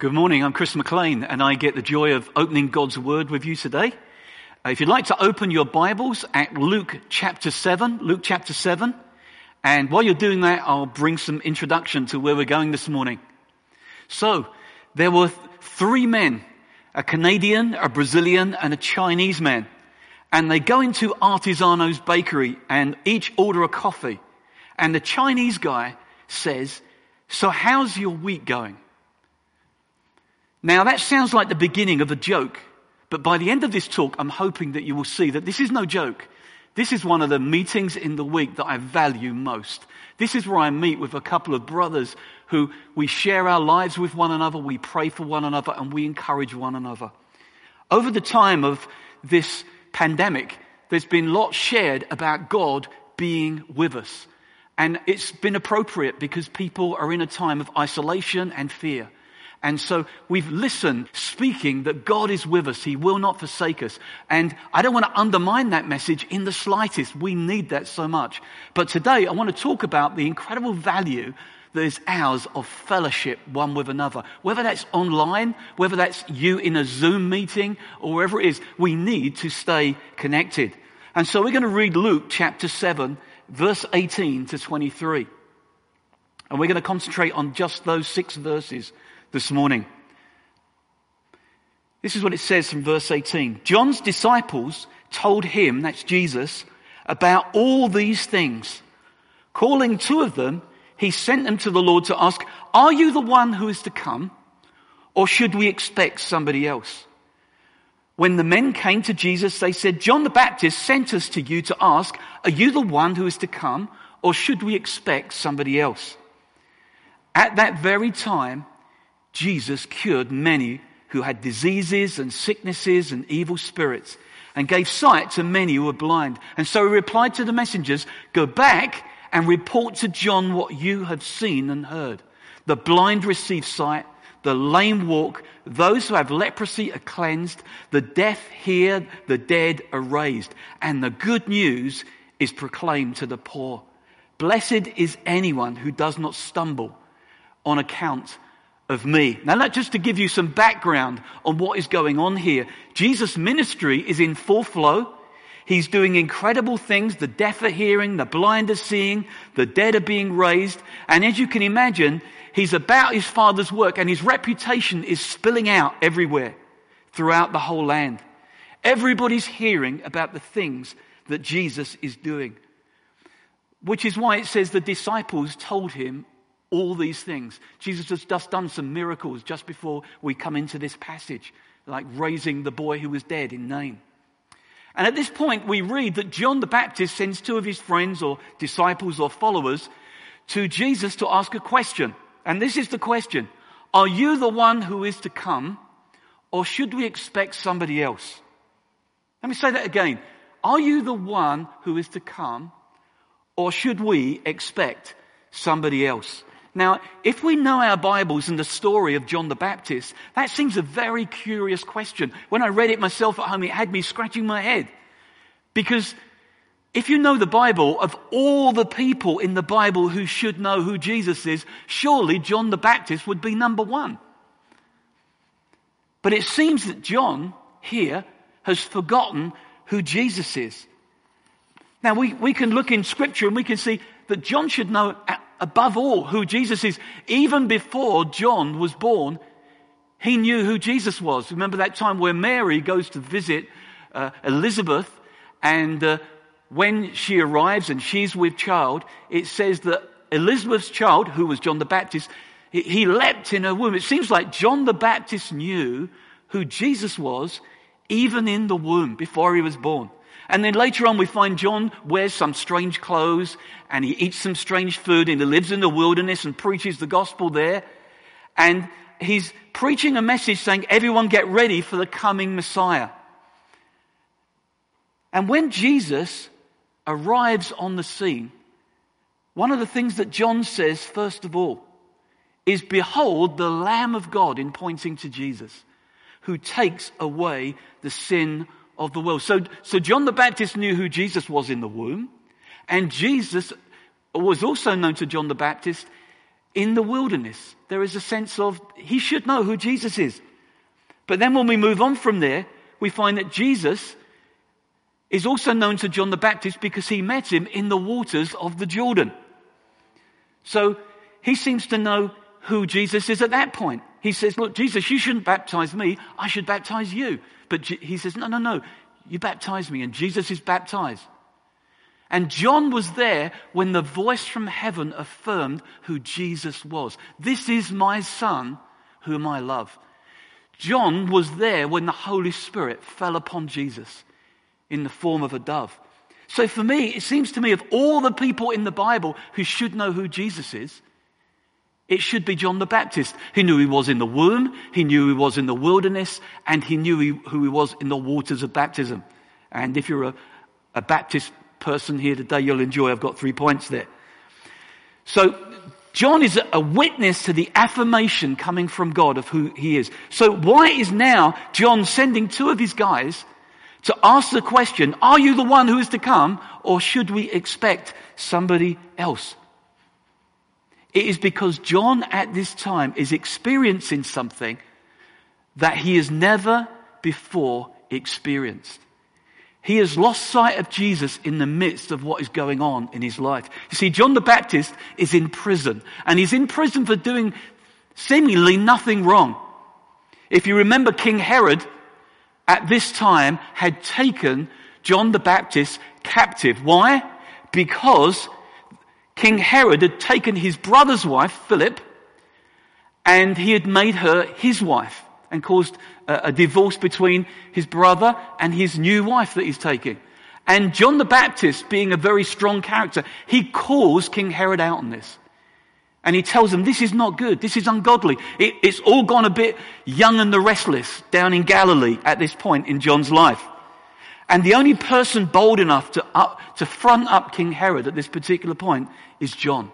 Good morning, I'm Chris McLean, and I get the joy of opening God's Word with you today. Uh, if you'd like to open your Bibles at Luke chapter 7, Luke chapter 7, and while you're doing that, I'll bring some introduction to where we're going this morning. So, there were three men, a Canadian, a Brazilian, and a Chinese man, and they go into Artisano's bakery and each order a coffee. And the Chinese guy says, so how's your week going? Now that sounds like the beginning of a joke, but by the end of this talk, I'm hoping that you will see that this is no joke. This is one of the meetings in the week that I value most. This is where I meet with a couple of brothers who we share our lives with one another, we pray for one another, and we encourage one another. Over the time of this pandemic, there's been lots shared about God being with us. And it's been appropriate because people are in a time of isolation and fear. And so we've listened, speaking that God is with us. He will not forsake us. And I don't want to undermine that message in the slightest. We need that so much. But today I want to talk about the incredible value that is ours of fellowship one with another. Whether that's online, whether that's you in a Zoom meeting, or wherever it is, we need to stay connected. And so we're going to read Luke chapter 7, verse 18 to 23. And we're going to concentrate on just those six verses this morning. This is what it says from verse 18. John's disciples told him, that's Jesus, about all these things. Calling two of them, he sent them to the Lord to ask, Are you the one who is to come? Or should we expect somebody else? When the men came to Jesus, they said, John the Baptist sent us to you to ask, Are you the one who is to come? Or should we expect somebody else? At that very time, Jesus cured many who had diseases and sicknesses and evil spirits and gave sight to many who were blind. And so he replied to the messengers, Go back and report to John what you have seen and heard. The blind receive sight, the lame walk, those who have leprosy are cleansed, the deaf hear, the dead are raised, and the good news is proclaimed to the poor. Blessed is anyone who does not stumble on account of me. Now, that just to give you some background on what is going on here. Jesus' ministry is in full flow. He's doing incredible things. The deaf are hearing, the blind are seeing, the dead are being raised. And as you can imagine, he's about his father's work and his reputation is spilling out everywhere throughout the whole land. Everybody's hearing about the things that Jesus is doing. Which is why it says the disciples told him all these things. Jesus has just done some miracles just before we come into this passage, like raising the boy who was dead in Nain. And at this point, we read that John the Baptist sends two of his friends or disciples or followers to Jesus to ask a question. And this is the question Are you the one who is to come, or should we expect somebody else? Let me say that again. Are you the one who is to come, or should we expect somebody else? Now, if we know our Bibles and the story of John the Baptist, that seems a very curious question. When I read it myself at home, it had me scratching my head. Because if you know the Bible, of all the people in the Bible who should know who Jesus is, surely John the Baptist would be number one. But it seems that John here has forgotten who Jesus is. Now we, we can look in scripture and we can see that John should know above all who Jesus is. Even before John was born, he knew who Jesus was. Remember that time where Mary goes to visit uh, Elizabeth and uh, when she arrives and she's with child, it says that Elizabeth's child, who was John the Baptist, he, he leapt in her womb. It seems like John the Baptist knew who Jesus was even in the womb before he was born. And then later on, we find John wears some strange clothes and he eats some strange food and he lives in the wilderness and preaches the gospel there. And he's preaching a message saying, everyone get ready for the coming Messiah. And when Jesus arrives on the scene, one of the things that John says, first of all, is behold the Lamb of God in pointing to Jesus, who takes away the sin of the world. So, so John the Baptist knew who Jesus was in the womb, and Jesus was also known to John the Baptist in the wilderness. There is a sense of he should know who Jesus is. But then when we move on from there, we find that Jesus is also known to John the Baptist because he met him in the waters of the Jordan. So he seems to know who Jesus is at that point. He says, Look, Jesus, you shouldn't baptize me. I should baptize you. But he says, No, no, no. You baptize me. And Jesus is baptized. And John was there when the voice from heaven affirmed who Jesus was. This is my son whom I love. John was there when the Holy Spirit fell upon Jesus in the form of a dove. So for me, it seems to me of all the people in the Bible who should know who Jesus is, it should be John the Baptist. He knew he was in the womb, he knew he was in the wilderness, and he knew he, who he was in the waters of baptism. And if you're a, a Baptist person here today, you'll enjoy. I've got three points there. So, John is a witness to the affirmation coming from God of who he is. So, why is now John sending two of his guys to ask the question, Are you the one who is to come, or should we expect somebody else? It is because John at this time is experiencing something that he has never before experienced. He has lost sight of Jesus in the midst of what is going on in his life. You see, John the Baptist is in prison, and he's in prison for doing seemingly nothing wrong. If you remember, King Herod at this time had taken John the Baptist captive. Why? Because King Herod had taken his brother's wife, Philip, and he had made her his wife and caused a, a divorce between his brother and his new wife that he's taking. And John the Baptist, being a very strong character, he calls King Herod out on this. And he tells him, this is not good. This is ungodly. It, it's all gone a bit young and the restless down in Galilee at this point in John's life. And the only person bold enough to, up, to front up King Herod at this particular point is John.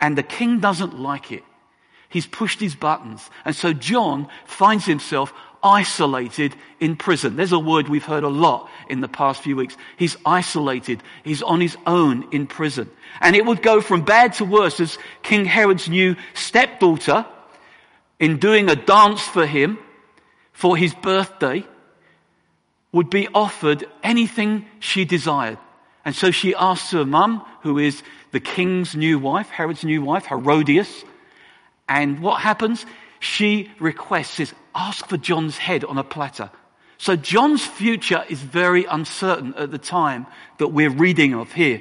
And the king doesn't like it. He's pushed his buttons. And so John finds himself isolated in prison. There's a word we've heard a lot in the past few weeks. He's isolated. He's on his own in prison. And it would go from bad to worse as King Herod's new stepdaughter, in doing a dance for him for his birthday, would be offered anything she desired. And so she asks her mum, who is the king's new wife, Herod's new wife, Herodias. And what happens? She requests, says, ask for John's head on a platter. So John's future is very uncertain at the time that we're reading of here.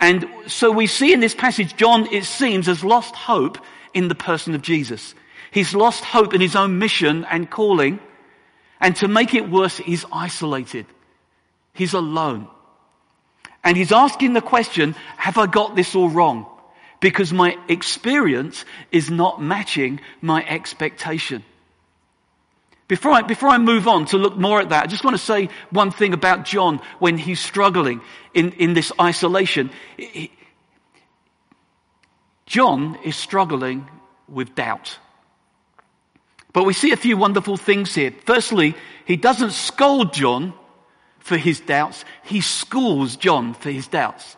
And so we see in this passage, John, it seems, has lost hope in the person of Jesus. He's lost hope in his own mission and calling. And to make it worse, he's isolated. He's alone. And he's asking the question, have I got this all wrong? Because my experience is not matching my expectation. Before I, before I move on to look more at that, I just want to say one thing about John when he's struggling in, in this isolation. He, John is struggling with doubt. But we see a few wonderful things here. Firstly, he doesn't scold John for his doubts. He schools John for his doubts.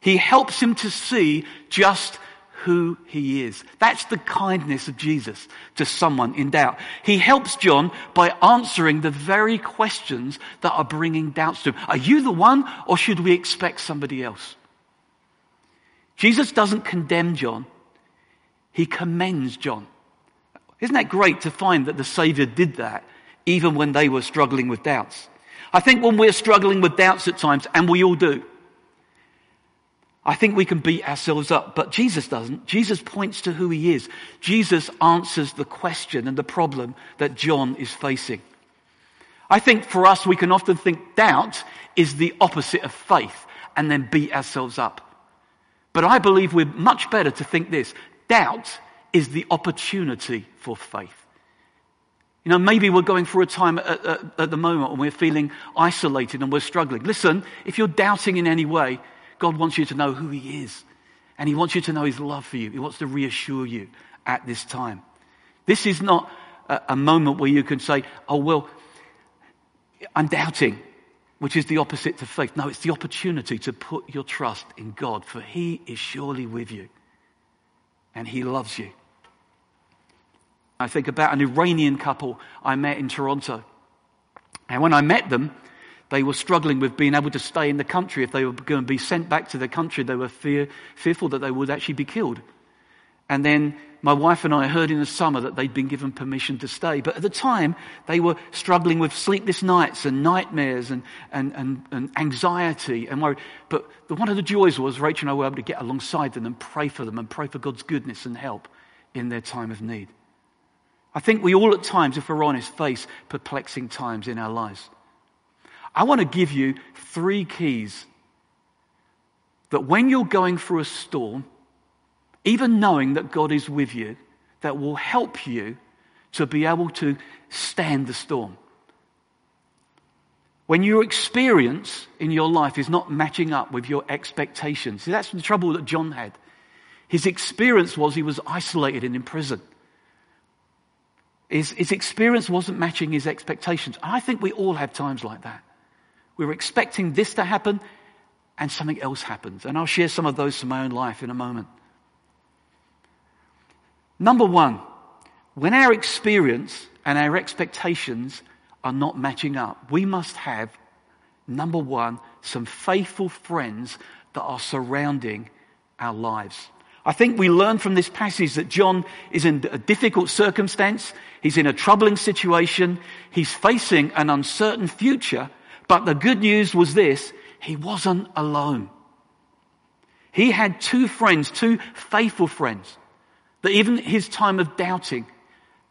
He helps him to see just who he is. That's the kindness of Jesus to someone in doubt. He helps John by answering the very questions that are bringing doubts to him. Are you the one or should we expect somebody else? Jesus doesn't condemn John. He commends John. Isn't that great to find that the Savior did that even when they were struggling with doubts? I think when we're struggling with doubts at times, and we all do, I think we can beat ourselves up, but Jesus doesn't. Jesus points to who he is. Jesus answers the question and the problem that John is facing. I think for us, we can often think doubt is the opposite of faith and then beat ourselves up. But I believe we're much better to think this doubt is the opportunity for faith. You know, maybe we're going through a time at, at, at, the moment when we're feeling isolated and we're struggling. Listen, if you're doubting in any way, God wants you to know who He is. And He wants you to know His love for you. He wants to reassure you at this time. This is not a, a moment where you can say, oh, well, I'm doubting, which is the opposite to faith. No, it's the opportunity to put your trust in God, for He is surely with you. and He loves you. I think about an Iranian couple I met in Toronto. And when I met them, they were struggling with being able to stay in the country. If they were going to be sent back to their country, they were fear, fearful that they would actually be killed. And then my wife and I heard in the summer that they'd been given permission to stay. But at the time, they were struggling with sleepless nights and nightmares and, and, and, and anxiety and worry. But the, one of the joys was Rachel and I were able to get alongside them and pray for them and pray for God's goodness and help in their time of need. I think we all at times, if we're honest, face perplexing times in our lives. I want to give you three keys that when you're going through a storm, even knowing that God is with you, that will help you to be able to stand the storm. When your experience in your life is not matching up with your expectations. See, that's the trouble that John had. His experience was he was isolated and in prison. His, his experience wasn't matching his expectations. I think we all have times like that. We were expecting this to happen and something else happens. And I'll share some of those from my own life in a moment. Number one, when our experience and our expectations are not matching up, we must have, number one, some faithful friends that are surrounding our lives. I think we learn from this passage that John is in a difficult circumstance. He's in a troubling situation. He's facing an uncertain future. But the good news was this he wasn't alone. He had two friends, two faithful friends, that even his time of doubting,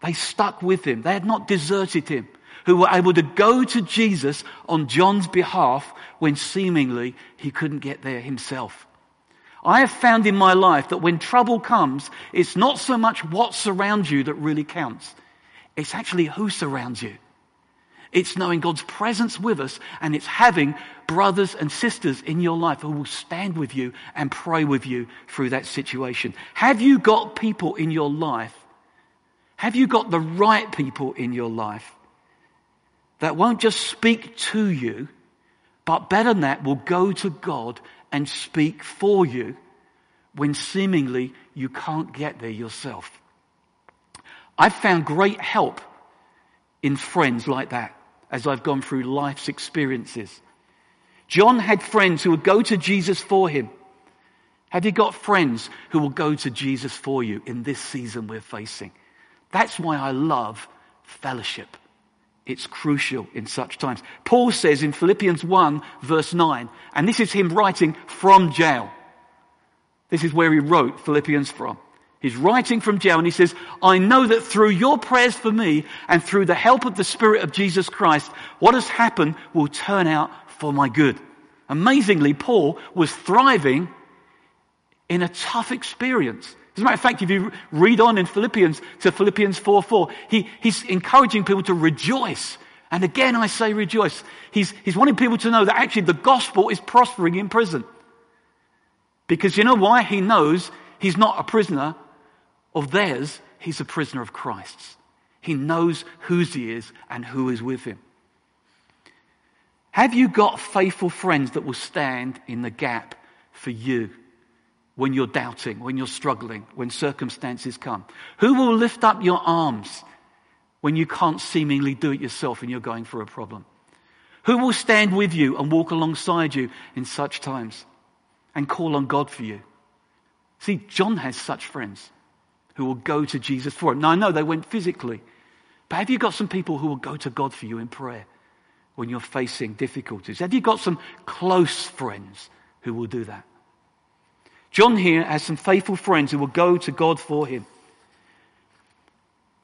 they stuck with him. They had not deserted him, who were able to go to Jesus on John's behalf when seemingly he couldn't get there himself. I have found in my life that when trouble comes, it's not so much what surrounds you that really counts. It's actually who surrounds you. It's knowing God's presence with us and it's having brothers and sisters in your life who will stand with you and pray with you through that situation. Have you got people in your life? Have you got the right people in your life that won't just speak to you, but better than that will go to God and speak for you when seemingly you can't get there yourself? I've found great help in friends like that as I've gone through life's experiences. John had friends who would go to Jesus for him. Have you got friends who will go to Jesus for you in this season we're facing? That's why I love fellowship. It's crucial in such times. Paul says in Philippians 1 verse 9, and this is him writing from jail. This is where he wrote Philippians from. He's writing from jail and he says, I know that through your prayers for me and through the help of the Spirit of Jesus Christ, what has happened will turn out for my good. Amazingly, Paul was thriving in a tough experience. As a matter of fact, if you read on in Philippians to Philippians 4 4, he, he's encouraging people to rejoice. And again, I say rejoice. He's, he's wanting people to know that actually the gospel is prospering in prison. Because you know why? He knows he's not a prisoner of theirs, he's a prisoner of Christ's. He knows whose he is and who is with him. Have you got faithful friends that will stand in the gap for you when you're doubting, when you're struggling, when circumstances come? Who will lift up your arms when you can't seemingly do it yourself and you're going through a problem? Who will stand with you and walk alongside you in such times and call on God for you? See, John has such friends who will go to Jesus for him. Now, I know they went physically, but have you got some people who will go to God for you in prayer when you're facing difficulties? Have you got some close friends who will do that? John here has some faithful friends who will go to God for him.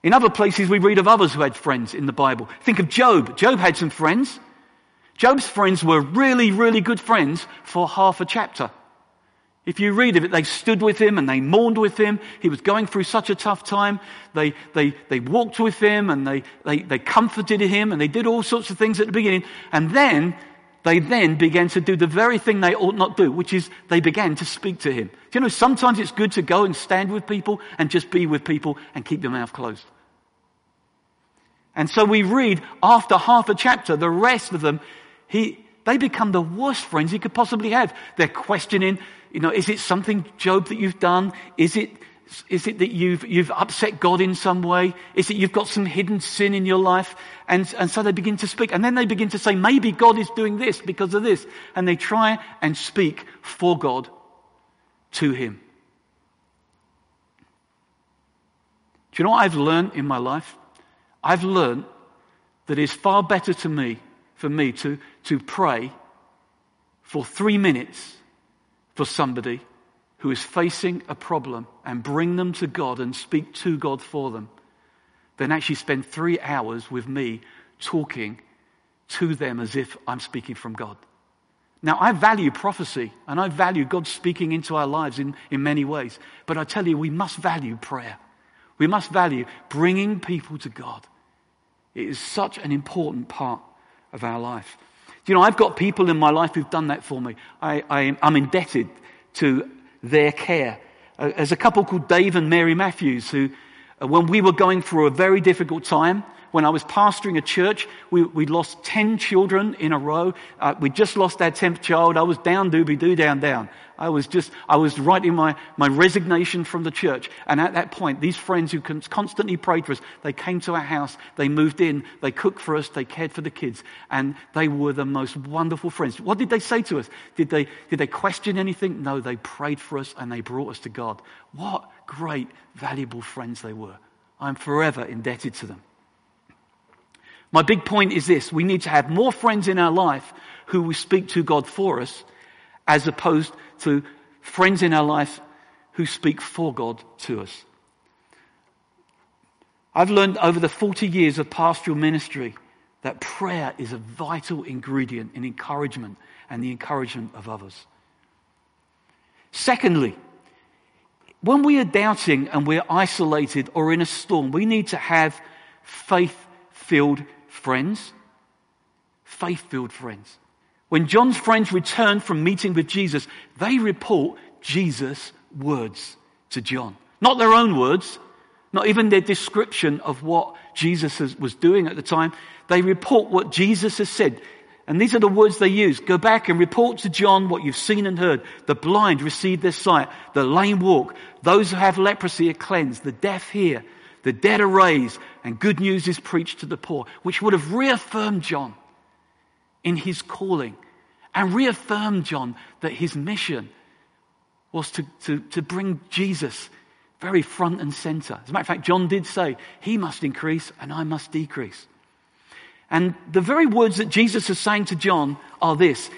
In other places, we read of others who had friends in the Bible. Think of Job. Job had some friends. Job's friends were really, really good friends for half a chapter. If you read of it, they stood with him and they mourned with him. He was going through such a tough time. They, they, they walked with him and they, they, they comforted him and they did all sorts of things at the beginning. And then they then began to do the very thing they ought not do, which is they began to speak to him. Do you know, sometimes it's good to go and stand with people and just be with people and keep your mouth closed. And so we read after half a chapter, the rest of them, he, they become the worst friends he could possibly have. They're questioning, you know, is it something, Job, that you've done? Is it Is it that you've, you've upset God in some way? Is it you've got some hidden sin in your life? And, and so they begin to speak. And then they begin to say, maybe God is doing this because of this. And they try and speak for God to Him. Do you know what I've learned in my life? I've learned that it's far better to me, for me to, to pray for three minutes for somebody who is facing a problem and bring them to God and speak to God for them than actually spend three hours with me talking to them as if I'm speaking from God. Now, I value prophecy and I value God speaking into our lives in, in many ways, but I tell you, we must value prayer. We must value bringing people to God. It is such an important part of our life. You know, I've got people in my life who've done that for me. I, I, I'm indebted to their care. Uh, there's a couple called Dave and Mary Matthews who, uh, when we were going through a very difficult time, when I was pastoring a church, we, we lost 10 children in a row. Uh, we just lost our 10th child. I was down, doobie doo, down, down. I was just, I was writing my, my resignation from the church. And at that point, these friends who constantly prayed for us, they came to our house, they moved in, they cooked for us, they cared for the kids, and they were the most wonderful friends. What did they say to us? Did they, did they question anything? No, they prayed for us and they brought us to God. What great, valuable friends they were. I'm forever indebted to them. My big point is this we need to have more friends in our life who will speak to God for us, as opposed to friends in our life who speak for God to us. I've learned over the 40 years of pastoral ministry that prayer is a vital ingredient in encouragement and the encouragement of others. Secondly, when we are doubting and we're isolated or in a storm, we need to have faith filled friends, faith filled friends. When John's friends return from meeting with Jesus, they report Jesus' words to John. Not their own words, not even their description of what Jesus was doing at the time. They report what Jesus has said. And these are the words they use. Go back and report to John what you've seen and heard. The blind receive their sight. The lame walk. Those who have leprosy are cleansed. The deaf hear the dead are raised, and good news is preached to the poor, which would have reaffirmed John in his calling and reaffirmed John that his mission was to, to, to bring Jesus very front and center. As a matter of fact, John did say, He must increase and I must decrease. And the very words that Jesus is saying to John are this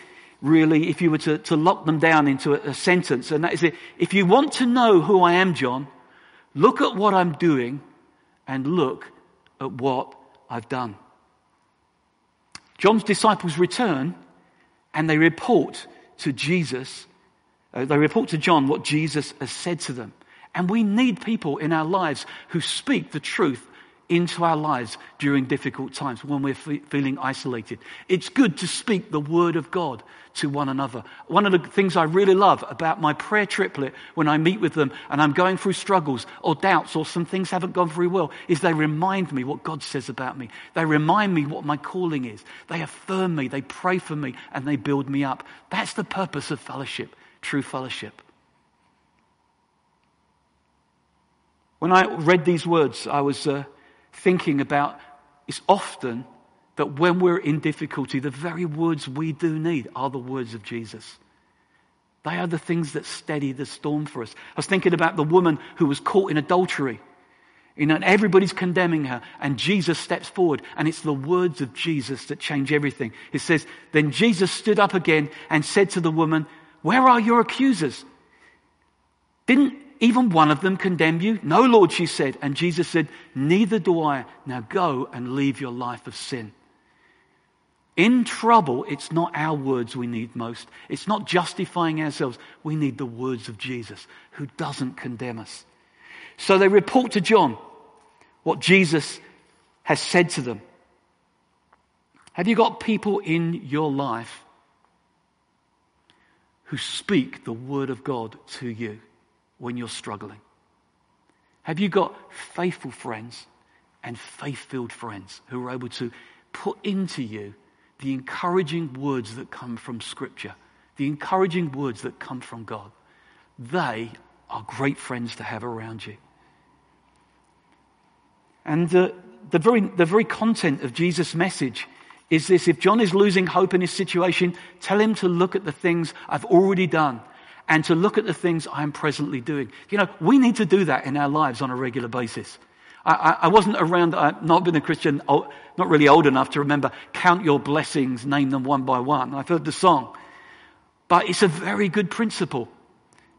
really, if you were to, to lock them down into a, a sentence, and that is it. If you want to know who I am, John, look at what I'm doing and look at what I've done. John's disciples return and they report to Jesus, uh, they report to John what Jesus has said to them. And we need people in our lives who speak the truth into our lives during difficult times when we're fe- feeling isolated. It's good to speak the word of God to one another. One of the things I really love about my prayer triplet when I meet with them and I'm going through struggles or doubts or some things haven't gone very well is they remind me what God says about me. They remind me what my calling is. They affirm me, they pray for me, and they build me up. That's the purpose of fellowship, true fellowship. When I read these words, I was. Uh, thinking about it's often that when we're in difficulty, the very words we do need are the words of Jesus. They are the things that steady the storm for us. I was thinking about the woman who was caught in adultery. You know, and everybody's condemning her, and Jesus steps forward, and it's the words of Jesus that change everything. It says, Then Jesus stood up again and said to the woman, Where are your accusers? Didn't even one of them condemn you? No, Lord, she said. And Jesus said, Neither do I. Now go and leave your life of sin. In trouble, it's not our words we need most. It's not justifying ourselves. We need the words of Jesus, who doesn't condemn us. So they report to John what Jesus has said to them. Have you got people in your life who speak the word of God to you? When you're struggling? Have you got faithful friends and faith filled friends who are able to put into you the encouraging words that come from Scripture, the encouraging words that come from God? They are great friends to have around you. And uh, the, very, the very content of Jesus' message is this if John is losing hope in his situation, tell him to look at the things I've already done and to look at the things I am presently doing. You know, we need to do that in our lives on a regular basis. I, wasn't around, I've not been a Christian, not really old enough to remember, count your blessings, name them one by one. I've heard the song. But it's a very good principle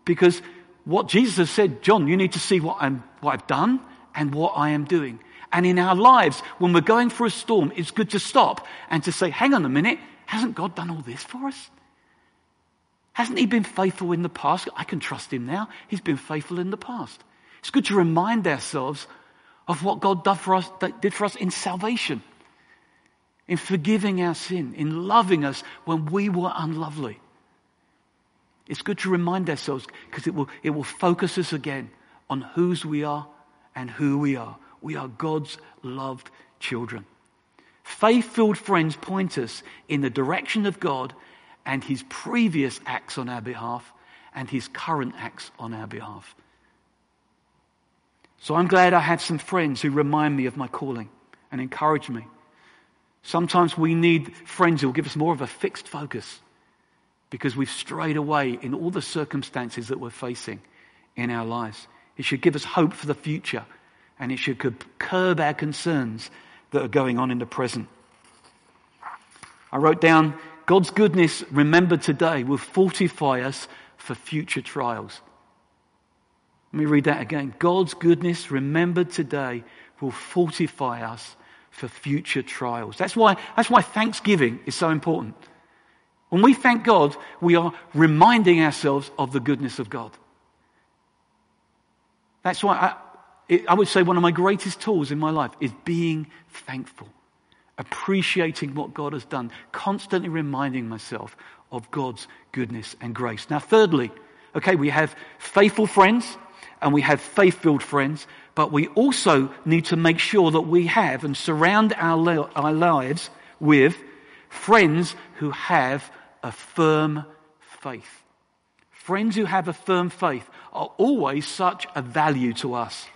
because what Jesus has said, John, you need to see what, I'm, what I've done and what I am doing. And in our lives, when we're going through a storm, it's good to stop and to say, hang on a minute, hasn't God done all this for us? Hasn't He been faithful in the past? I can trust Him now. He's been faithful in the past. It's good to remind ourselves of what God did for us, in salvation, in forgiving our sin, in loving us when we were unlovely. It's good to remind ourselves because it will, it will focus us again on whose we are and who we are. We are God's loved children. Faith filled friends point us in the direction of God and his previous acts on our behalf and his current acts on our behalf. So I'm glad I have some friends who remind me of my calling and encourage me. Sometimes we need friends who will give us more of a fixed focus because we've strayed away in all the circumstances that we're facing in our lives. It should give us hope for the future and it should curb our concerns that are going on in the present. I wrote down God's goodness remembered today will fortify us for future trials. Let me read that again. God's goodness remembered today will fortify us for future trials. That's why, that's why Thanksgiving is so important. When we thank God, we are reminding ourselves of the goodness of God. That's why I, I would say one of my greatest tools in my life is being thankful, appreciating what God has done, constantly reminding myself of God's goodness and grace. Now, thirdly, okay, we have faithful friends and we have faith filled friends, but we also need to make sure that we have and surround our, our lives with friends who have a firm faith. Friends who have a firm faith are always such a value to us.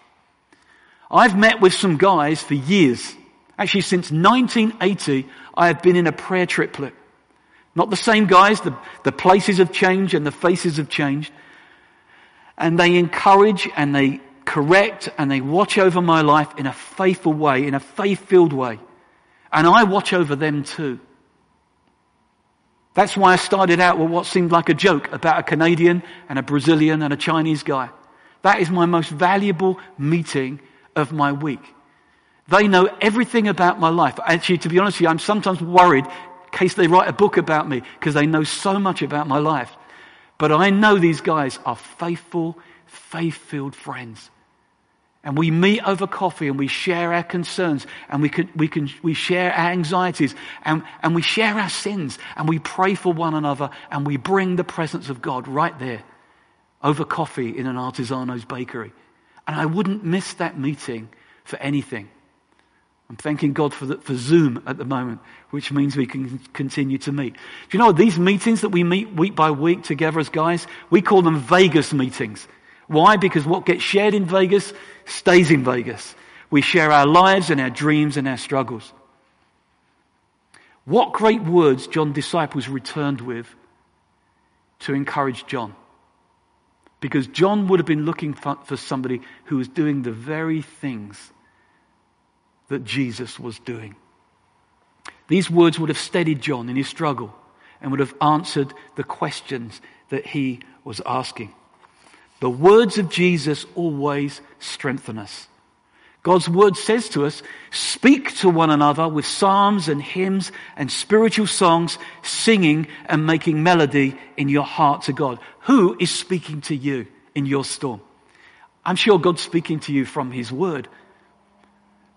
I've met with some guys for years. Actually, since 1980, I have been in a prayer triplet. Not the same guys, the, the places have changed and the faces have changed. And they encourage and they correct and they watch over my life in a faithful way, in a faith filled way. And I watch over them too. That's why I started out with what seemed like a joke about a Canadian and a Brazilian and a Chinese guy. That is my most valuable meeting of my week. They know everything about my life. Actually, to be honest with you, I'm sometimes worried in case they write a book about me because they know so much about my life. But I know these guys are faithful, faith filled friends. And we meet over coffee and we share our concerns and we can, we can, we share our anxieties and, and we share our sins and we pray for one another and we bring the presence of God right there over coffee in an artisano's bakery. And I wouldn't miss that meeting for anything. I'm thanking God for, the, for Zoom at the moment, which means we can continue to meet. Do you know these meetings that we meet week by week together as guys, we call them Vegas meetings. Why? Because what gets shared in Vegas stays in Vegas. We share our lives and our dreams and our struggles. What great words John's disciples returned with to encourage John. Because John would have been looking for, for somebody who was doing the very things that Jesus was doing. These words would have steadied John in his struggle and would have answered the questions that he was asking. The words of Jesus always strengthen us. God's word says to us, speak to one another with psalms and hymns and spiritual songs, singing and making melody in your heart to God. Who is speaking to you in your storm? I'm sure God's speaking to you from his word.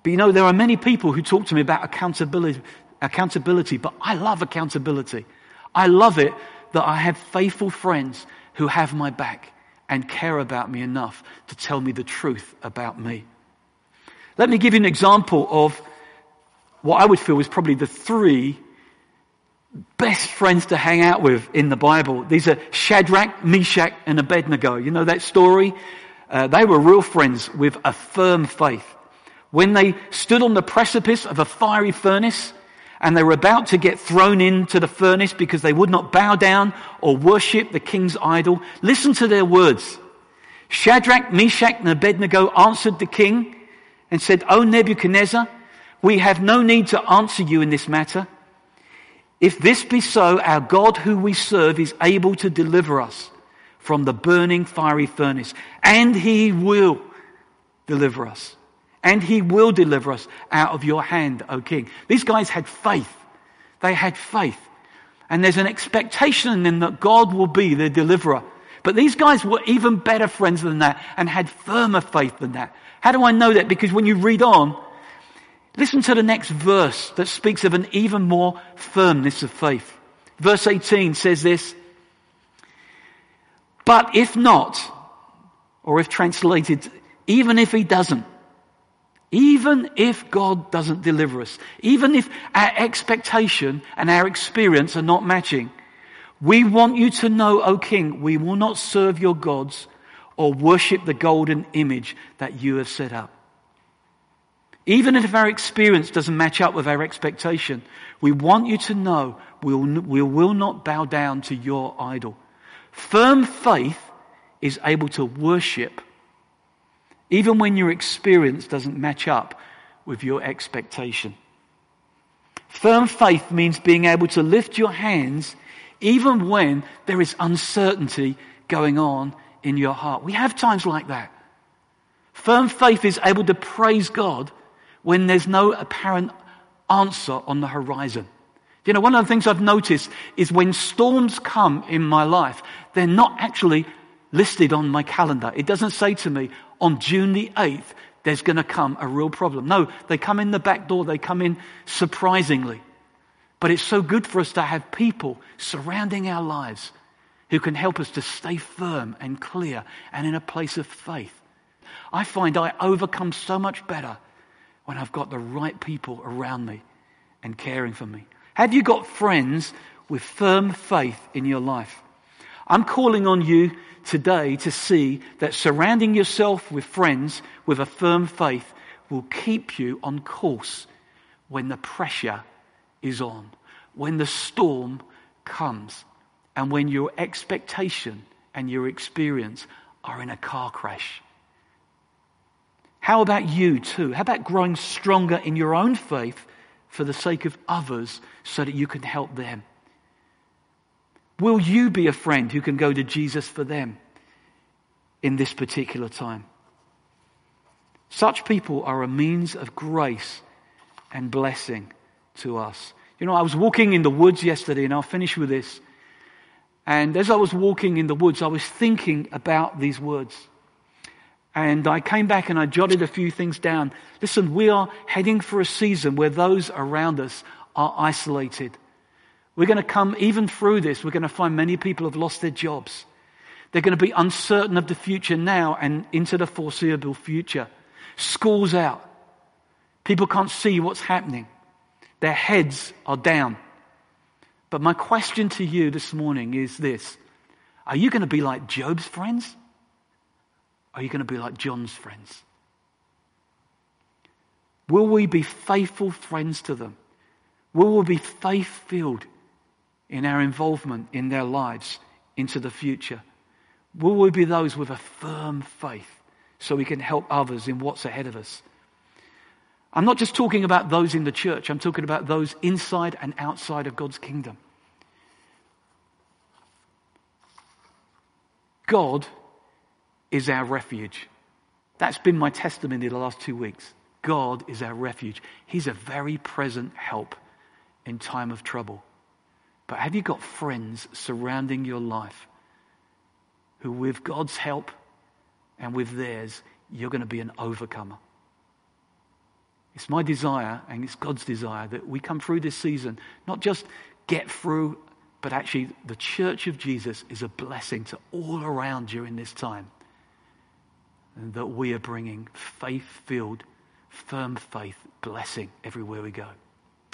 But you know, there are many people who talk to me about accountability, accountability, but I love accountability. I love it that I have faithful friends who have my back and care about me enough to tell me the truth about me. Let me give you an example of what I would feel is probably the three best friends to hang out with in the Bible. These are Shadrach, Meshach, and Abednego. You know that story? Uh, they were real friends with a firm faith. When they stood on the precipice of a fiery furnace and they were about to get thrown into the furnace because they would not bow down or worship the king's idol, listen to their words. Shadrach, Meshach, and Abednego answered the king and said, O Nebuchadnezzar, we have no need to answer you in this matter. If this be so, our God who we serve is able to deliver us from the burning fiery furnace, and he will deliver us. And he will deliver us out of your hand, O king. These guys had faith. They had faith. And there's an expectation in them that God will be their deliverer. But these guys were even better friends than that and had firmer faith than that. How do I know that? Because when you read on, Listen to the next verse that speaks of an even more firmness of faith. Verse 18 says this, but if not, or if translated, even if he doesn't, even if God doesn't deliver us, even if our expectation and our experience are not matching, we want you to know, O King, we will not serve your gods or worship the golden image that you have set up. Even if our experience doesn't match up with our expectation, we want you to know we will not bow down to your idol. Firm faith is able to worship even when your experience doesn't match up with your expectation. Firm faith means being able to lift your hands even when there is uncertainty going on in your heart. We have times like that. Firm faith is able to praise God when there's no apparent answer on the horizon. You know, one of the things I've noticed is when storms come in my life, they're not actually listed on my calendar. It doesn't say to me, on June the 8th, there's going to come a real problem. No, they come in the back door, they come in surprisingly. But it's so good for us to have people surrounding our lives who can help us to stay firm and clear and in a place of faith. I find I overcome so much better when I've got the right people around me and caring for me? Have you got friends with firm faith in your life? I'm calling on you today to see that surrounding yourself with friends with a firm faith will keep you on course when the pressure is on, when the storm comes, and when your expectation and your experience are in a car crash how about you too? How about growing stronger in your own faith for the sake of others so that you can help them? Will you be a friend who can go to Jesus for them in this particular time? Such people are a means of grace and blessing to us. You know, I was walking in the woods yesterday, and I'll finish with this. And as I was walking in the woods, I was thinking about these words. And I came back and I jotted a few things down. Listen, we are heading for a season where those around us are isolated. We're going to come even through this. We're going to find many people have lost their jobs. They're going to be uncertain of the future now and into the foreseeable future. School's out. People can't see what's happening. Their heads are down. But my question to you this morning is this Are you going to be like Job's friends? Are you going to be like John's friends? Will we be faithful friends to them? Will we be faith filled in our involvement in their lives into the future? Will we be those with a firm faith so we can help others in what's ahead of us? I'm not just talking about those in the church, I'm talking about those inside and outside of God's kingdom. God is our refuge. That's been my testimony the last two weeks. God is our refuge. He's a very present help in time of trouble. But have you got friends surrounding your life who, with God's help and with theirs, you're going to be an overcomer? It's my desire and it's God's desire that we come through this season, not just get through, but actually the church of Jesus is a blessing to all around in this time and that we are bringing faith filled, firm faith blessing everywhere we go.